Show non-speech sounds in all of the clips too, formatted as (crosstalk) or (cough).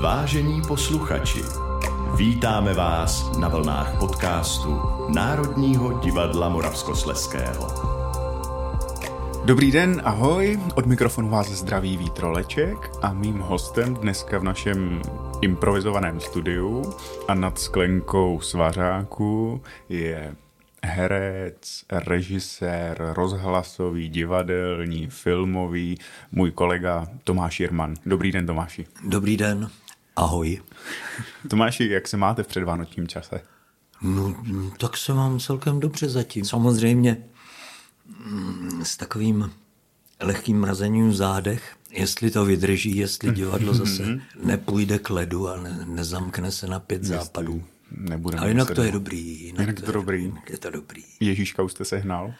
Vážení posluchači, vítáme vás na vlnách podcastu Národního divadla Moravskosleského. Dobrý den, ahoj, od mikrofonu vás zdraví Vítroleček a mým hostem dneska v našem improvizovaném studiu a nad sklenkou svařáku je herec, režisér, rozhlasový, divadelní, filmový, můj kolega Tomáš Jirman. Dobrý den, Tomáši. Dobrý den, ahoj. Tomáši, jak se máte v předvánočním čase? No, tak se mám celkem dobře zatím. Samozřejmě mm, s takovým lehkým mrazením v zádech, jestli to vydrží, jestli divadlo (laughs) zase nepůjde k ledu a ne, nezamkne se na pět západů. Nebudeme A jinak to je dobrý. Jinak, Jinak to dobrý. Jinak je to dobrý. Ježíška už jste sehnal?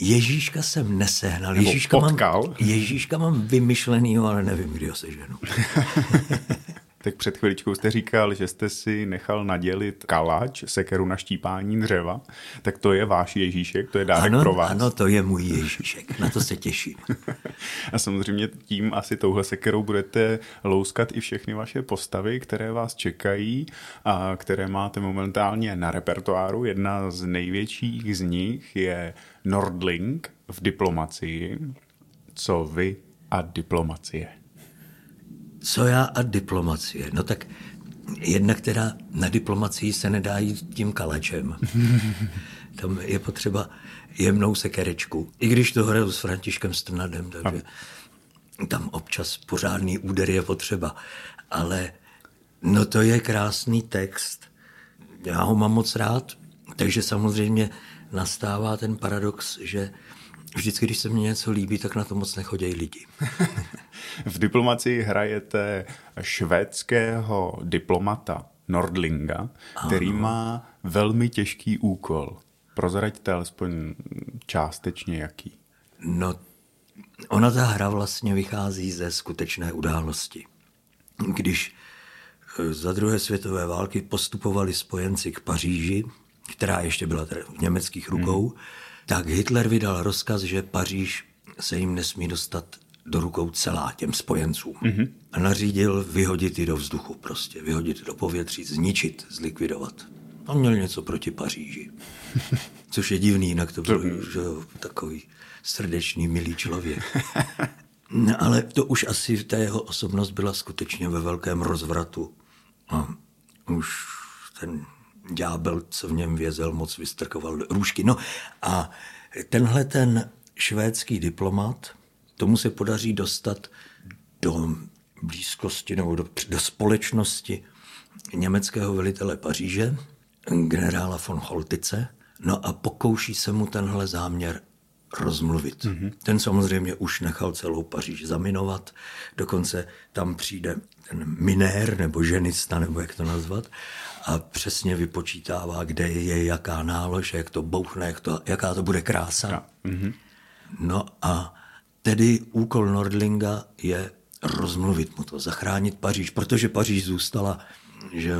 Ježíška jsem nesehnal. Nebo Ježíška potkal? mám, Ježíška mám vymyšlenýho, ale nevím, kdy ho seženu. (laughs) Tak před chviličkou jste říkal, že jste si nechal nadělit kalač, sekeru na štípání dřeva. Tak to je váš Ježíšek, to je dárek Ano, pro vás. ano, to je můj Ježíšek. Na to se těším. (laughs) A samozřejmě tím asi touhle sekerou budete louskat i všechny vaše postavy, které vás čekají a které máte momentálně na repertoáru. Jedna z největších z nich je Nordling v diplomacii. Co vy a diplomacie? Co já a diplomacie? No tak jedna, která na diplomacii se nedá jít tím kalačem. (laughs) Tam je potřeba jemnou sekerečku. I když to hraju s Františkem Strnadem, takže tam občas pořádný úder je potřeba. Ale no to je krásný text. Já ho mám moc rád, takže samozřejmě nastává ten paradox, že vždycky, když se mně něco líbí, tak na to moc nechodějí lidi. (laughs) V diplomacii hrajete švédského diplomata Nordlinga, který má velmi těžký úkol. Prozraďte alespoň částečně jaký. No, ona ta hra vlastně vychází ze skutečné události. Když eh, za druhé světové války postupovali spojenci k Paříži, která ještě byla v německých rukou, hmm. tak Hitler vydal rozkaz, že Paříž se jim nesmí dostat do rukou celá těm spojencům. Mm-hmm. A nařídil vyhodit ji do vzduchu prostě, vyhodit do povětří, zničit, zlikvidovat. On měl něco proti Paříži. (laughs) Což je divný, jinak to byl že, takový srdečný, milý člověk. (laughs) No, ale to už asi ta jeho osobnost byla skutečně ve velkém rozvratu. A už ten ďábel, co v něm vězel, moc vystrkoval růžky. No a tenhle ten švédský diplomat, tomu se podaří dostat do blízkosti nebo do, do společnosti německého velitele Paříže, generála von Holtice, no a pokouší se mu tenhle záměr rozmluvit. Mm-hmm. Ten samozřejmě už nechal celou Paříž zaminovat, dokonce tam přijde ten minér nebo ženista, nebo jak to nazvat, a přesně vypočítává, kde je jaká nálož, jak to bouchne, jak to, jaká to bude krása. Mm-hmm. No a tedy úkol Nordlinga je rozmluvit mu to, zachránit Paříž, protože Paříž zůstala že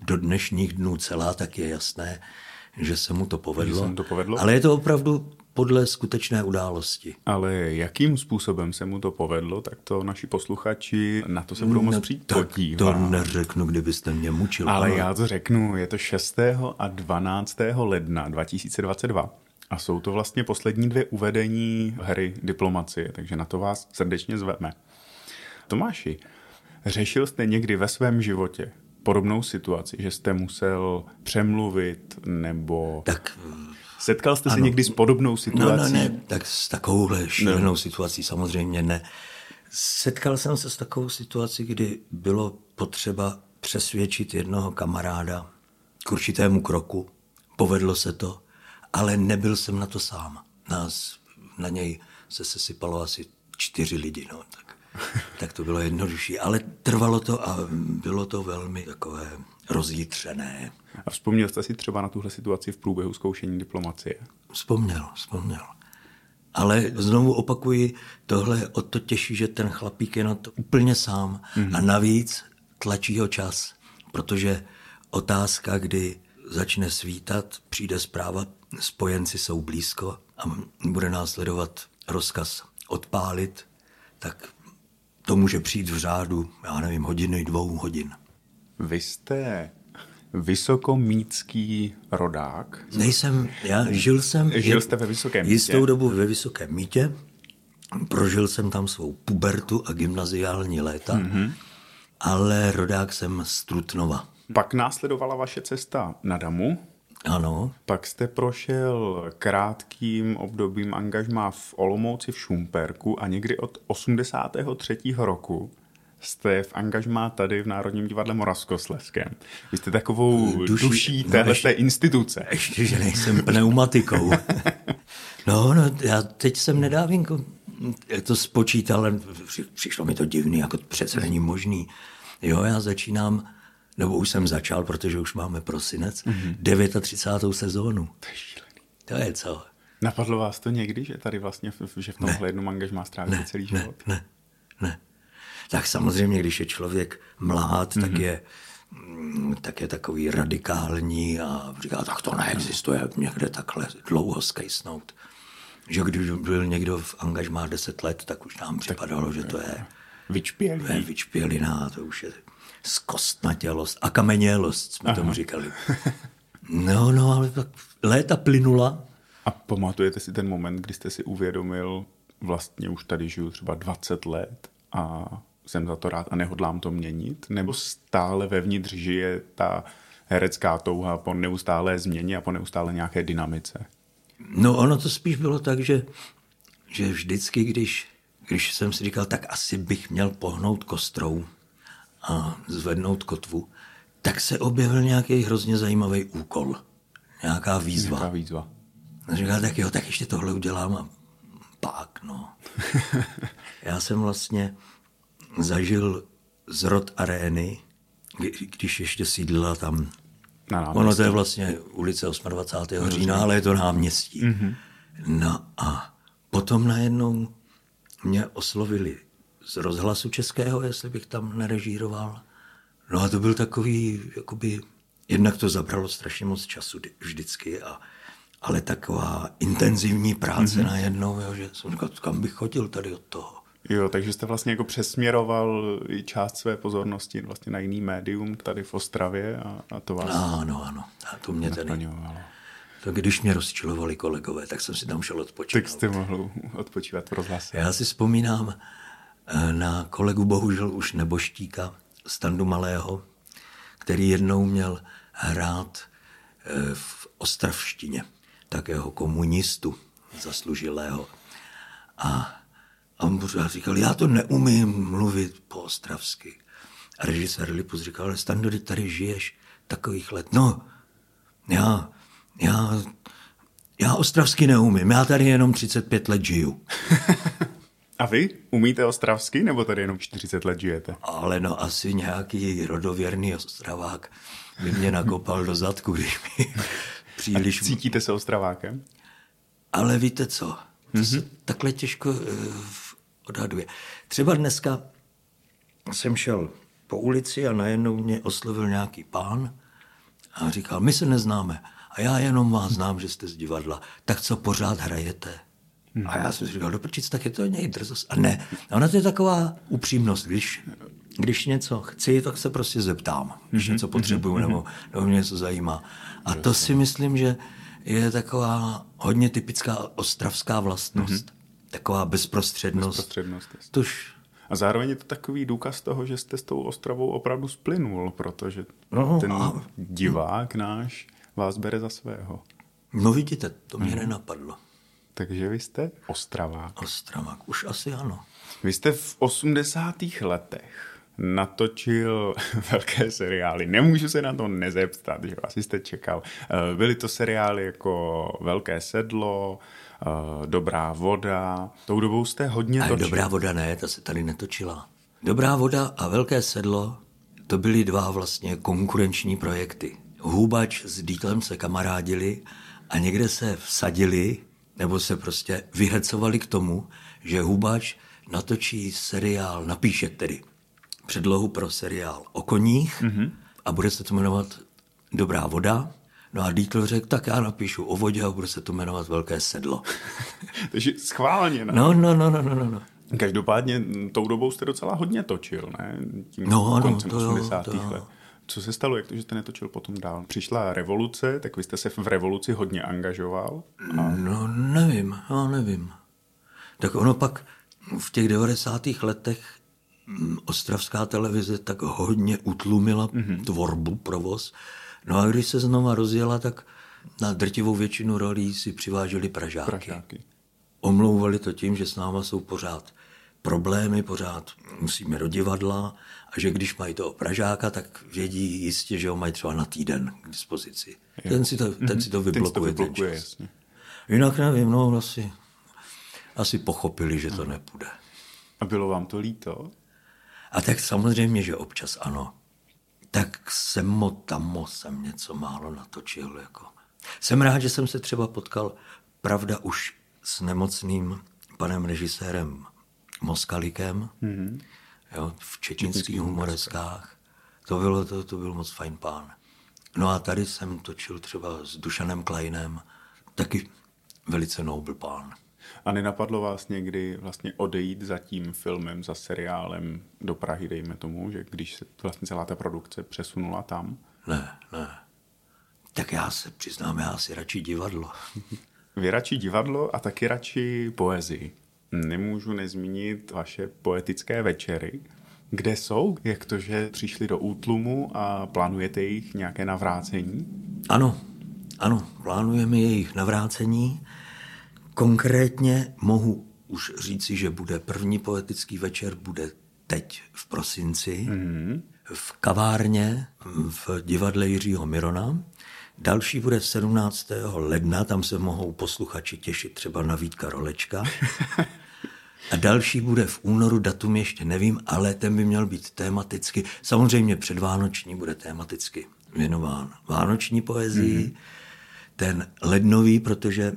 do dnešních dnů celá, tak je jasné, že se mu to povedlo. se mu to povedlo? Ale je to opravdu podle skutečné události. Ale jakým způsobem se mu to povedlo, tak to naši posluchači na to se budou moct přijít tak podívat. to neřeknu, kdybyste mě mučil. Ale ano. já to řeknu, je to 6. a 12. ledna 2022. A jsou to vlastně poslední dvě uvedení hry diplomacie, takže na to vás srdečně zveme. Tomáši, řešil jste někdy ve svém životě podobnou situaci, že jste musel přemluvit nebo... Tak Setkal jste se ano. někdy s podobnou no, situací? no, ne, tak s takovouhle šílenou situací samozřejmě ne. Setkal jsem se s takovou situací, kdy bylo potřeba přesvědčit jednoho kamaráda k určitému kroku. Povedlo se to, ale nebyl jsem na to sám. Nás, na něj se sesypalo asi čtyři lidi, no, tak, (laughs) tak to bylo jednodušší. Ale trvalo to a bylo to velmi takové rozjitřené. A vzpomněl jste si třeba na tuhle situaci v průběhu zkoušení diplomacie? Vzpomněl, vzpomněl. Ale znovu opakuji, tohle o to těžší, že ten chlapík je na to úplně sám mm-hmm. a navíc tlačí ho čas, protože otázka, kdy začne svítat, přijde zpráva, spojenci jsou blízko a bude následovat rozkaz odpálit, tak to může přijít v řádu, já nevím, hodiny, dvou hodin. Vy jste vysokomícký rodák. Nejsem, já žil jsem... Žil jste ve Vysokém mítě? Jistou dobu ve Vysokém mítě. Prožil jsem tam svou pubertu a gymnaziální léta, mm-hmm. ale rodák jsem z Trutnova. Pak následovala vaše cesta na Damu. Ano. Pak jste prošel krátkým obdobím angažmá v Olomouci v Šumperku a někdy od 83. roku jste v angažmá tady v Národním divadle Moravskosleském. Vy jste takovou duší, duší téhle no, ještě, instituce. Ještě, že nejsem pneumatikou. (laughs) no, no, já teď jsem nedávínko to spočítal, ale přišlo mi to divný, jako přece není možný. Jo, já začínám, nebo už jsem začal, protože už máme prosinec, mm-hmm. 39. sezónu. To je šílený. To je co? Napadlo vás to někdy, že tady vlastně, že v tomhle jednom angažmá strávíte celý život? Ne, ne, ne. Tak samozřejmě, když je člověk mlad, mm-hmm. tak mhm. je mm, tak je takový radikální a říká, tak to neexistuje někde takhle dlouho skejsnout že když byl někdo v angažmá 10 let, tak už nám připadalo, že to je vyčpělý. vyčpělina, to už je zkostnatělost a kamenělost, jsme Aha. tomu říkali. No, no, ale tak léta plynula. A pamatujete si ten moment, kdy jste si uvědomil, vlastně už tady žiju třeba 20 let a jsem za to rád a nehodlám to měnit? Nebo stále vevnitř žije ta herecká touha po neustálé změně a po neustále nějaké dynamice? No ono to spíš bylo tak, že, že vždycky, když, když jsem si říkal, tak asi bych měl pohnout kostrou a zvednout kotvu, tak se objevil nějaký hrozně zajímavý úkol. Nějaká výzva. Nějaká výzva. A říkal, tak jo, tak ještě tohle udělám a pak, no. (laughs) Já jsem vlastně zažil zrod arény, když ještě sídlila tam na náměstí. Ono to je vlastně ulice 28. října, ale je to náměstí. Mm-hmm. No a potom najednou mě oslovili z rozhlasu českého, jestli bych tam nerežíroval. No a to byl takový, jakoby, jednak to zabralo strašně moc času vždycky, a, ale taková intenzivní práce mm-hmm. najednou, jo, že jsem říkal, kam bych chodil tady od toho. Jo, takže jste vlastně jako přesměroval i část své pozornosti vlastně na jiný médium tady v Ostravě a, a to vás Ano, ano, a to mě tedy... To když mě rozčilovali kolegové, tak jsem si tam šel odpočívat. Tak jste mohl odpočívat v rozhlase. Já si vzpomínám na kolegu bohužel už neboštíka, Standu Malého, který jednou měl hrát eh, v ostravštině, takého komunistu zaslužilého. A a on pořád říkal, já to neumím mluvit po ostravsky. A režisér Lipus říkal, ale Stando, tady žiješ takových let. No, já, já, já ostravsky neumím, já tady jenom 35 let žiju. (laughs) A vy umíte ostravsky, nebo tady jenom 40 let žijete? Ale no asi nějaký rodověrný ostravák by mě nakopal do zadku, když mi (laughs) příliš... A cítíte se ostravákem? Ale víte co, to mm-hmm. se takhle těžko uh, odhaduje. Třeba dneska jsem šel po ulici a najednou mě oslovil nějaký pán a říkal, my se neznáme a já jenom vás znám, že jste z divadla, tak co pořád hrajete? A já jsem si říkal, doprčic, tak je to něj drzost. A ne, a ona to je taková upřímnost, když, když něco chci, tak se prostě zeptám, když mhm, něco potřebuju mhm, nebo, nebo mě něco zajímá. A to si myslím, že je taková hodně typická ostravská vlastnost. Mm-hmm taková bezprostřednost. bezprostřednost Tuž. A zároveň je to takový důkaz toho, že jste s tou Ostravou opravdu splynul, protože no, ten a... divák náš vás bere za svého. No vidíte, to mě hmm. nenapadlo. Takže vy jste Ostravák. Ostravák, už asi ano. Vy jste v 80. letech natočil (laughs) velké seriály. Nemůžu se na to nezeptat, že asi jste čekal. Eh, byly to seriály jako Velké sedlo, Eh, dobrá voda. Tou dobou jste hodně točil. Dobrá voda ne, ta se tady netočila. Dobrá voda a Velké sedlo, to byly dva vlastně konkurenční projekty. Hůbač s Dítlem se kamarádili a někde se vsadili, nebo se prostě vyhecovali k tomu, že Hůbač natočí seriál, napíše tedy předlohu pro seriál o koních mm-hmm. a bude se to jmenovat Dobrá voda No a Dietl řekl, tak já napíšu o vodě a bude se to jmenovat Velké sedlo. (laughs) Takže schválně, ne? No, no, no, no, no, no. Každopádně tou dobou jste docela hodně točil, ne? Tím no, ano, koncem to 80. Jo, to let. Co se stalo, jak to, že jste netočil potom dál? Přišla revoluce, tak vy jste se v revoluci hodně angažoval? A... No nevím, no nevím. Tak ono pak v těch 90. letech mm, ostravská televize tak hodně utlumila mm-hmm. tvorbu, provoz. No a když se znova rozjela, tak na drtivou většinu rolí si přiváželi Pražáky. Pražáky. Omlouvali to tím, že s náma jsou pořád problémy, pořád musíme do divadla a že když mají toho Pražáka, tak vědí jistě, že ho mají třeba na týden k dispozici. Ten si, to, ten si to vyblokuje, ten, to vyblokuje ten čas. Jasně. Jinak nevím, no asi, asi pochopili, že to nepůjde. A bylo vám to líto? A tak samozřejmě, že občas ano. Tak sem tam jsem něco málo natočil. Jako. Jsem rád, že jsem se třeba potkal, pravda, už s nemocným panem režisérem Moskalikem, mm-hmm. jo, v čečenských humoreskách. To, bylo, to, to byl moc fajn pán. No a tady jsem točil třeba s Dušanem Kleinem, taky velice nobl pán. A nenapadlo vás někdy vlastně odejít za tím filmem, za seriálem do Prahy, dejme tomu, že když se vlastně celá ta produkce přesunula tam? Ne, ne. Tak já se přiznám, já si radši divadlo. (laughs) Vy radši divadlo a taky radši poezii. Nemůžu nezmínit vaše poetické večery. Kde jsou? Jak to, že přišli do útlumu a plánujete jejich nějaké navrácení? Ano, ano, plánujeme jejich navrácení. Konkrétně mohu už říci, že bude první poetický večer, bude teď v prosinci mm-hmm. v kavárně v divadle Jiřího Mirona. Další bude 17. ledna, tam se mohou posluchači těšit třeba na Vítka Rolečka. (laughs) A další bude v únoru, datum ještě nevím, ale ten by měl být tematicky, samozřejmě předvánoční bude tematicky věnován vánoční poezii, mm-hmm. ten lednový, protože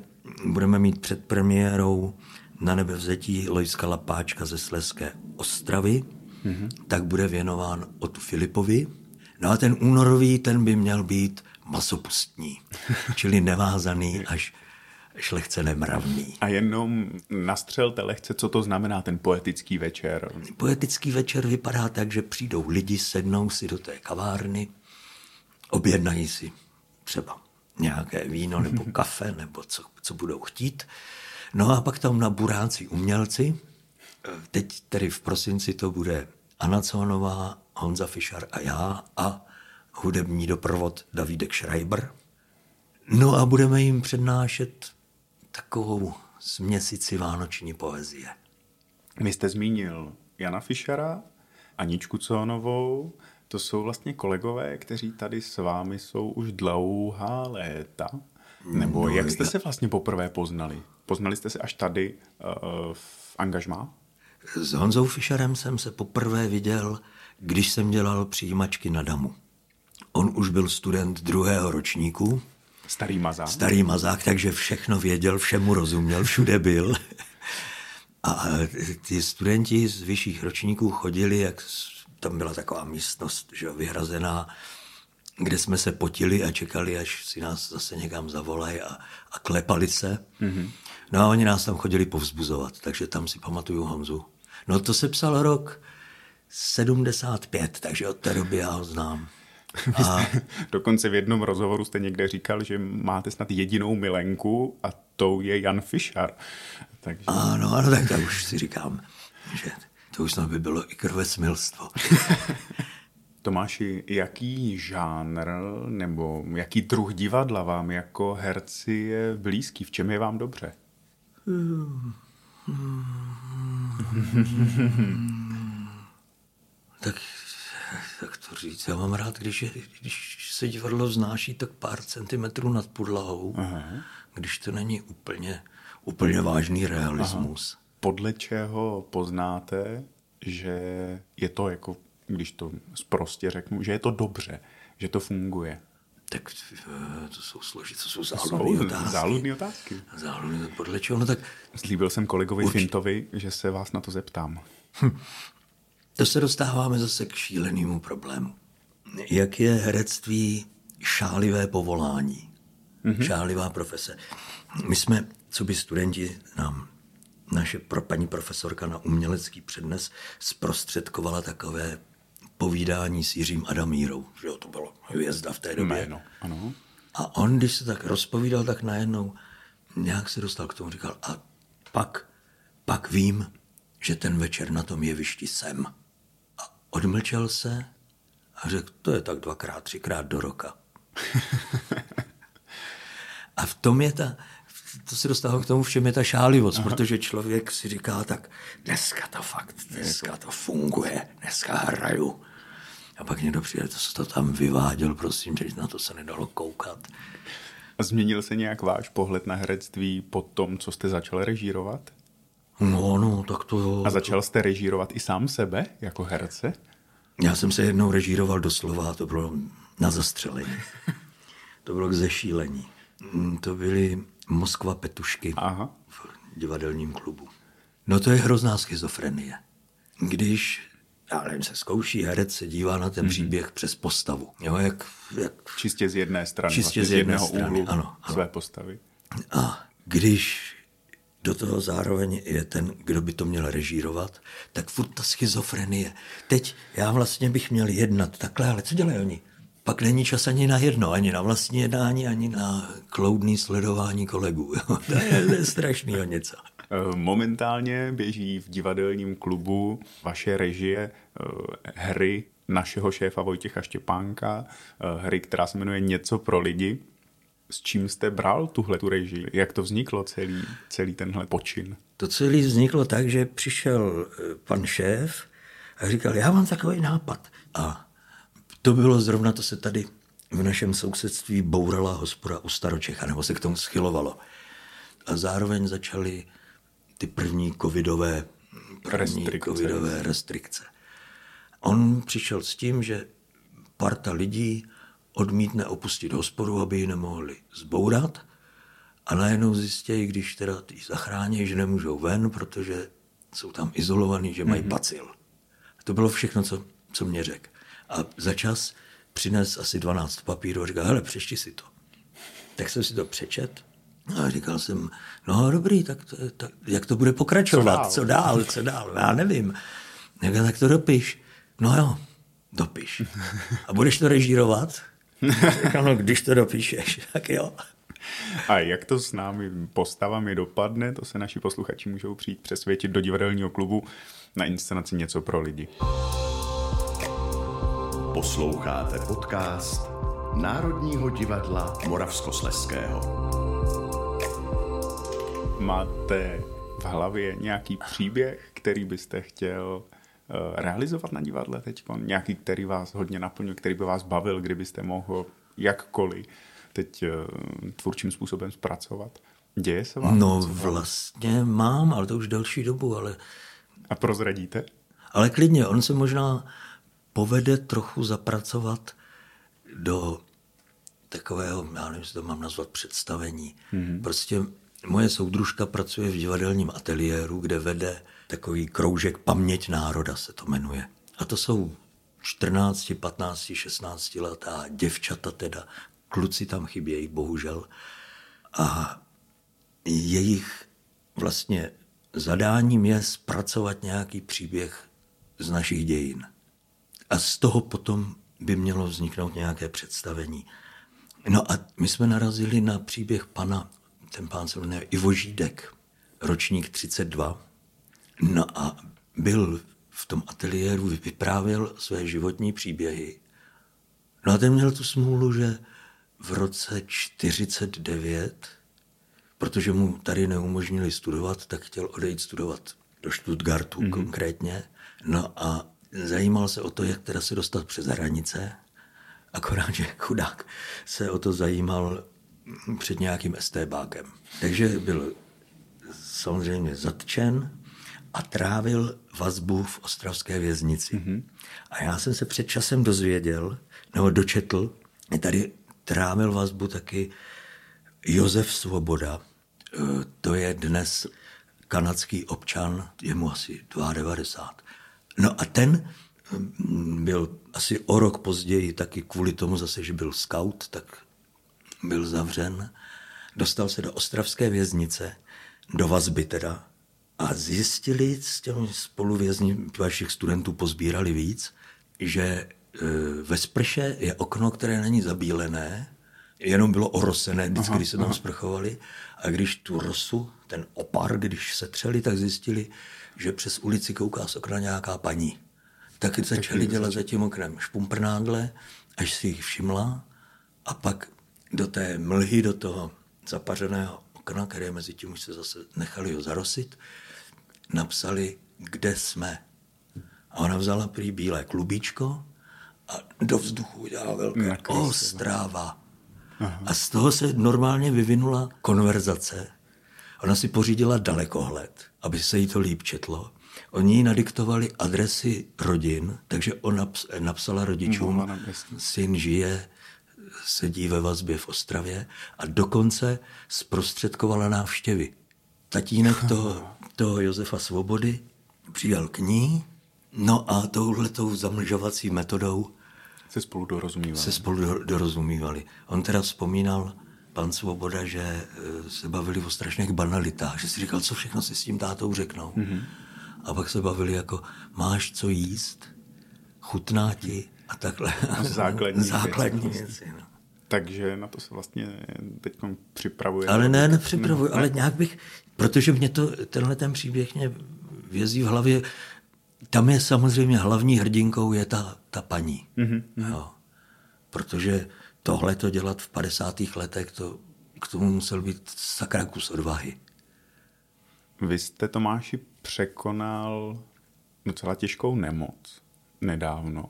budeme mít před premiérou na nebevzetí Lojska Lapáčka ze Sleské Ostravy, mm-hmm. tak bude věnován od Filipovi. No a ten únorový, ten by měl být masopustní, (laughs) čili nevázaný až šlechce nemravný. A jenom nastřelte lehce, co to znamená ten poetický večer. Poetický večer vypadá tak, že přijdou lidi, sednou si do té kavárny, objednají si třeba nějaké víno nebo (laughs) kafe, nebo co, co budou chtít. No a pak tam na buráci umělci, teď tedy v prosinci to bude Anna Conová, Honza Fischer a já a hudební doprovod Davidek Schreiber. No a budeme jim přednášet takovou směsici vánoční poezie. Vy jste zmínil Jana Fischera, Aničku Conovou, to jsou vlastně kolegové, kteří tady s vámi jsou už dlouhá léta. Nebo no, jak jste já... se vlastně poprvé poznali? Poznali jste se až tady uh, v angažmá? S Honzou Fischerem jsem se poprvé viděl, když jsem dělal přijímačky na Damu. On už byl student druhého ročníku. Starý mazák. Starý mazák, takže všechno věděl, všemu rozuměl, všude byl. A ty studenti z vyšších ročníků chodili, jak tam byla taková místnost, že vyhrazená, kde jsme se potili a čekali, až si nás zase někam zavolají a, a klepali se. Mm-hmm. No a oni nás tam chodili povzbuzovat, takže tam si pamatuju Honzu. No to se psal rok 75, takže od té doby já ho znám. (laughs) A... Dokonce v jednom rozhovoru jste někde říkal, že máte snad jedinou milenku a tou je Jan Fischer. Takže... Ano, ano, tak to už si říkám, že to už snad by bylo i krve smilstvo. (laughs) Tomáši, jaký žánr nebo jaký druh divadla vám jako herci je blízký? V čem je vám dobře? (laughs) tak jak to říct, já mám rád, když, je, když se divadlo vznáší tak pár centimetrů nad podlahou, Aha. když to není úplně, úplně vážný realismus. Aha. Podle čeho poznáte, že je to jako, když to prostě řeknu, že je to dobře, že to funguje? Tak eh, to jsou složité, to jsou záludné otázky. Záludné otázky. Záludné, podle čeho? No tak... Slíbil jsem kolegovi Urč... Fintovi, že se vás na to zeptám. Hm. To se dostáváme zase k šílenému problému. Jak je herectví šálivé povolání, mm-hmm. šálivá profese. My jsme, co by studenti nám naše pro paní profesorka na umělecký přednes zprostředkovala takové povídání s Jiřím Adamírou, že jo, to bylo hvězda v té době. Jméno, ano. A on, když se tak rozpovídal, tak najednou nějak se dostal k tomu, říkal, a pak, pak vím, že ten večer na tom jevišti jsem. Odmlčel se a řekl, to je tak dvakrát, třikrát do roka. (laughs) a v tom je ta, to se dostává k tomu, v čem je ta šálivost, Aha. protože člověk si říká tak, dneska to fakt, dneska to funguje, dneska hraju. A pak někdo přijde, to se to tam vyváděl, prosím, že na to se nedalo koukat. A změnil se nějak váš pohled na herectví po tom, co jste začal režírovat? No, no, tak to jo. A začal jste režírovat i sám sebe jako herce? Já jsem se jednou režíroval doslova, to bylo na zastřelení. (laughs) to bylo k zešílení. Mm, to byly Moskva Petušky Aha. v divadelním klubu. No to je hrozná schizofrenie. Když já nevím, se zkouší, herec se dívá na ten mm-hmm. příběh přes postavu. Jo, jak, jak... Čistě z jedné strany, Čistě vlastně z jedné jedného strany, úhlu ano, ano. své postavy. A když do toho zároveň je ten, kdo by to měl režírovat, tak furt ta schizofrenie. Teď já vlastně bych měl jednat takhle, ale co dělají oni? Pak není čas ani na jedno, ani na vlastní jednání, ani na kloudný sledování kolegů. (laughs) To je, to je strašného něco. Eh, Momentálně běží v divadelním klubu vaše režie eh, hry našeho šéfa Vojtěcha Štěpánka, eh, hry, která se jmenuje Něco pro lidi. S čím jste bral tuhle tu režii? Jak to vzniklo celý, celý tenhle počin? To celé vzniklo tak, že přišel eh, pan šéf a říkal, já mám takový nápad. A to bylo zrovna, to se tady v našem sousedství bourala hospoda u Staročecha, nebo se k tomu schylovalo. A zároveň začaly ty první covidové, první Restrikce. covidové restrikce. On přišel s tím, že parta lidí odmítne opustit hospodu, aby ji nemohli zbourat a najednou zjistějí, když teda ty zachrání, že nemůžou ven, protože jsou tam izolovaní, že mají bacil. To bylo všechno, co, co mě řekl. A za čas přines asi 12 papírů a říkal, hele, přečti si to. Tak jsem si to přečet a říkal jsem, no dobrý, tak, to, tak jak to bude pokračovat, co dál, co dál, co dál? já nevím. Říkal, tak to dopiš. No jo, dopiš. (laughs) A budeš to režírovat? (laughs) Říkal, no když to dopíšeš, (laughs) tak jo. A jak to s námi postavami dopadne, to se naši posluchači můžou přijít přesvědčit do divadelního klubu na inscenaci Něco pro lidi. Posloucháte podcast Národního divadla Moravskosleského. Máte v hlavě nějaký příběh, který byste chtěl realizovat na divadle teď? Nějaký, který vás hodně naplnil, který by vás bavil, kdybyste mohl jakkoliv teď eh, tvůrčím způsobem zpracovat? Děje se vám? No vlastně mám, ale to už delší dobu, ale, A prozradíte? ale klidně, on se možná povede trochu zapracovat do takového, já nevím, jestli to mám nazvat představení. Mm-hmm. Prostě moje soudružka pracuje v divadelním ateliéru, kde vede takový kroužek Paměť národa se to jmenuje. A to jsou 14, 15, 16 letá děvčata teda, kluci tam chybějí, bohužel. A jejich vlastně zadáním je zpracovat nějaký příběh z našich dějin. A z toho potom by mělo vzniknout nějaké představení. No a my jsme narazili na příběh pana, ten pán se jmenuje Ivo Žídek, ročník 32. No a byl v tom ateliéru, vyprávěl své životní příběhy. No a ten měl tu smůlu, že v roce 49, protože mu tady neumožnili studovat, tak chtěl odejít studovat do Stuttgartu mm-hmm. konkrétně. No a zajímal se o to, jak teda se dostat přes hranice. Akorát, že chudák se o to zajímal před nějakým STBákem. Takže byl samozřejmě zatčen a trávil vazbu v ostravské věznici. Mm-hmm. A já jsem se před časem dozvěděl, nebo dočetl, že tady trávil vazbu taky Josef Svoboda. E, To je dnes kanadský občan, je mu asi 92. No a ten mm, byl asi o rok později taky kvůli tomu zase, že byl scout, tak byl zavřen. Dostal se do ostravské věznice, do vazby teda, A zjistili s těmi spoluvězni vašich studentů pozbírali víc, že e, ve sprše je okno, které není zabílené, jenom bylo orosené vždycky, když se tam sprchovali. A když tu rosu, ten opar, když se třeli, tak zjistili, že přes ulici kouká z okna nějaká paní. Tak začali dělat za tím oknem špumprnádle, až si jich všimla a pak do té mlhy, do toho zapařeného okna, které mezi tím už se zase nechali ho zarosit, napsali, kde jsme. A ona vzala prý bílé klubíčko a do vzduchu udělala velké Ostrava. A z toho se normálně vyvinula konverzace. Ona si pořídila dalekohled, aby se jí to líp četlo. Oni jí nadiktovali adresy rodin, takže ona napsala rodičům, syn žije, sedí ve vazbě v Ostravě a dokonce zprostředkovala návštěvy. Tatínek toho, toho Josefa Svobody přijel k ní, no a touhletou zamlžovací metodou se spolu dorozumívali. Se spolu dorozumívali. On teda vzpomínal, pan Svoboda, že e, se bavili o strašných banalitách, že si říkal, co všechno si s tím tátou řeknou. Mm-hmm. A pak se bavili jako, máš co jíst, chutná ti a takhle. A základní, základní věci. věci no. Takže na to se vlastně teď připravuje. Ale ne, nepřipravuji, ne, ale nějak bych, protože mě to, tenhle ten příběh mě vězí v hlavě, tam je samozřejmě hlavní hrdinkou je ta, ta paní. Mm-hmm. Jo. Protože tohle to dělat v 50. letech, to k tomu musel být sakra kus odvahy. Vy jste, Tomáši, překonal docela těžkou nemoc nedávno.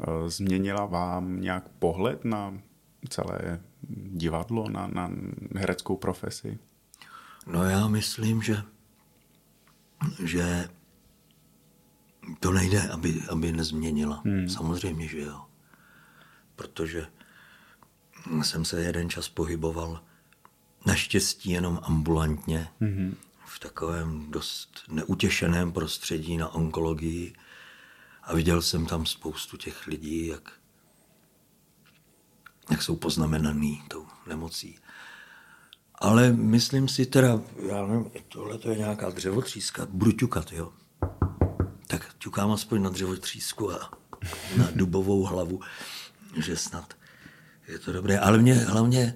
E, změnila vám nějak pohled na celé divadlo, na, na hereckou profesi? No já myslím, že, že to nejde, aby, aby nezměnila. Hmm. Samozřejmě, že jo. Protože jsem se jeden čas pohyboval naštěstí jenom ambulantně hmm. v takovém dost neutěšeném prostředí na onkologii a viděl jsem tam spoustu těch lidí, jak, jak jsou poznamenaný tou nemocí. Ale myslím si teda, já nevím, tohle to je nějaká dřevotříska, budu ťukat, jo tak ťukám aspoň na dřevotřísku a na (laughs) dubovou hlavu, že snad je to dobré. Ale mě hlavně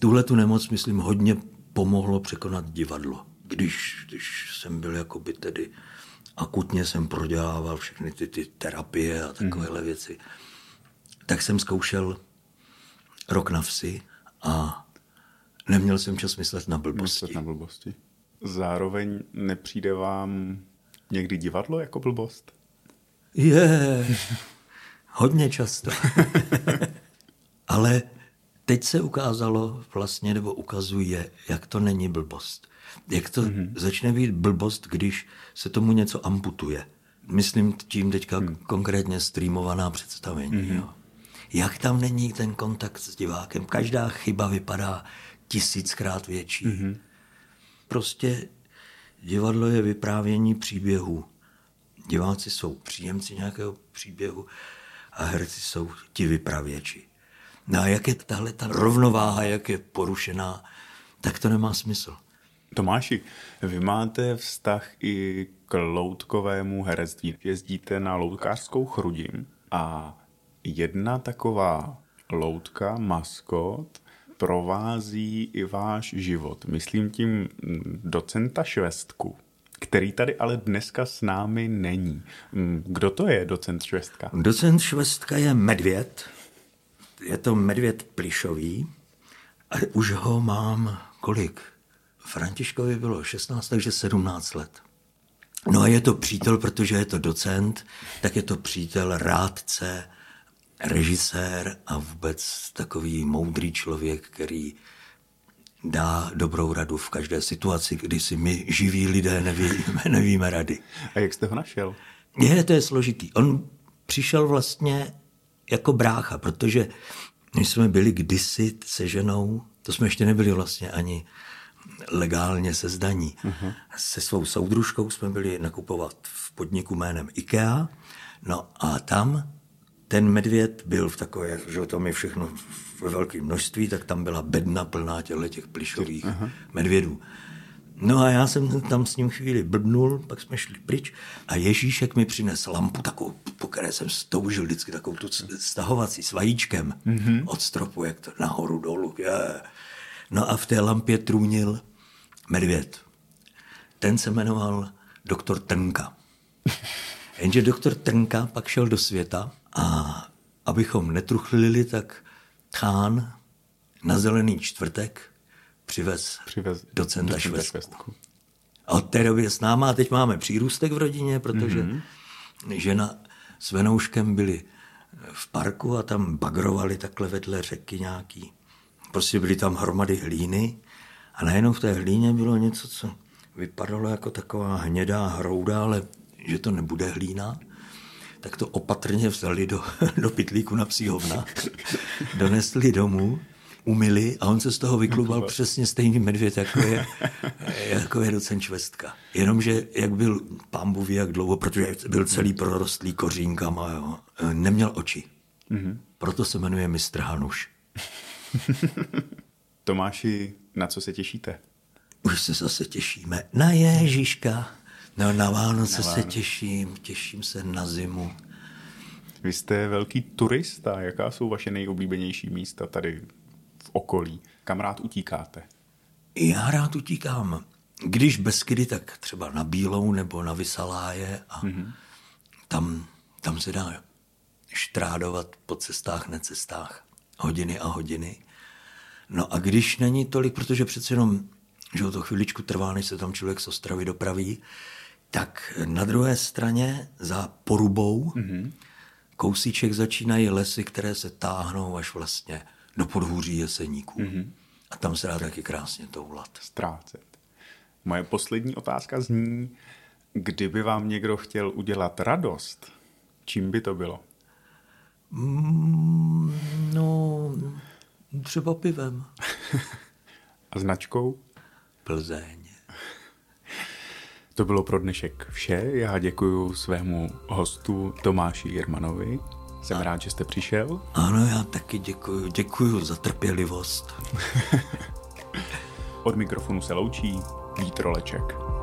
tuhle tu nemoc, myslím, hodně pomohlo překonat divadlo. Když, když jsem byl jakoby tedy akutně jsem prodělával všechny ty, ty terapie a takovéhle mm. věci, tak jsem zkoušel rok na vsi a neměl jsem čas myslet na blbosti. Myslet na blbosti. Zároveň nepřijde vám někdy divadlo jako blbost? Je, hodně často. (laughs) Ale teď se ukázalo vlastně, nebo ukazuje, jak to není blbost. Jak to mm-hmm. začne být blbost, když se tomu něco amputuje. Myslím tím teďka mm. konkrétně streamovaná představení. Mm-hmm. Jo. Jak tam není ten kontakt s divákem. Každá chyba vypadá tisíckrát větší. Mm-hmm. Prostě Divadlo je vyprávění příběhu. Diváci jsou příjemci nějakého příběhu a herci jsou ti vypravěči. No a jak je tahle ta rovnováha, jak je porušená, tak to nemá smysl. Tomáši, vy máte vztah i k loutkovému herectví. Jezdíte na loutkářskou chrudim a jedna taková loutka, maskot, provází i váš život. Myslím tím docenta Švestku, který tady ale dneska s námi není. Kdo to je docent Švestka? Docent Švestka je medvěd. Je to medvěd plišový. A už ho mám kolik? Františkovi bylo 16, takže 17 let. No a je to přítel, protože je to docent, tak je to přítel, rádce, režisér a vůbec takový moudrý člověk, který dá dobrou radu v každé situaci, kdy si my živí lidé nevíme, (laughs) nevíme rady. A jak jste ho našel? Je, to je složitý. On přišel vlastně jako brácha, protože my jsme byli kdysi se ženou, to jsme ještě nebyli vlastně ani legálně se zdaní. Uh-huh. Se svou soudružkou jsme byli nakupovat v podniku jménem IKEA, no a tam ten medvěd byl v takové, že tam je všechno ve velkém množství, tak tam byla bedna plná těchto těch plišových Aha. medvědů. No a já jsem tam s ním chvíli blbnul, pak jsme šli pryč a Ježíšek mi přinesl lampu takovou, po které jsem stoužil vždycky takovou tu stahovací s vajíčkem mm-hmm. od stropu, jak to nahoru dolů. Je. No a v té lampě trůnil medvěd. Ten se jmenoval doktor Trnka. (laughs) Jenže doktor Trnka pak šel do světa a abychom netruchlili, tak Chán na zelený čtvrtek přivez, přivez docenta švestku. A od té doby s náma, a teď máme přírůstek v rodině, protože mm-hmm. žena s Venouškem byli v parku a tam bagrovali takhle vedle řeky nějaký. Prostě byly tam hromady hlíny a najednou v té hlíně bylo něco, co vypadalo jako taková hnědá hrouda, ale že to nebude hlína tak to opatrně vzali do, (laughs) do pitlíku na psí hovna, (laughs) donesli domů, umili a on se z toho vyklubal přesně stejný medvěd, jako je, jako je docent Švestka. Jenomže, jak byl ví, jak dlouho, protože byl celý prorostlý kořínkama, jo, neměl oči. Mm-hmm. Proto se jmenuje mistr Hanuš. (laughs) Tomáši, na co se těšíte? Už se zase těšíme na Ježíška. No na Vánoce na Vánoce. se těším, těším se na zimu. Vy jste velký turista. Jaká jsou vaše nejoblíbenější místa tady v okolí? Kam rád utíkáte? Já rád utíkám. Když Beskydy, tak třeba na Bílou nebo na Vysaláje a mm-hmm. tam, tam se dá štrádovat po cestách, necestách hodiny a hodiny. No a když není tolik, protože přece jenom, že to chviličku trvá, než se tam člověk z Ostravy dopraví, tak na druhé straně za porubou mm-hmm. kousíček začínají lesy, které se táhnou až vlastně do podhůří jeseníků. Mm-hmm. A tam se dá taky krásně toulat. Ztrácet. Moje poslední otázka zní, kdyby vám někdo chtěl udělat radost, čím by to bylo? Mm, no, třeba pivem. (laughs) A značkou? Plzeň. To bylo pro dnešek vše. Já děkuji svému hostu Tomáši Jirmanovi. Jsem A... rád, že jste přišel. Ano, já taky děkuji. Děkuji za trpělivost. (laughs) Od mikrofonu se loučí Vít Roleček.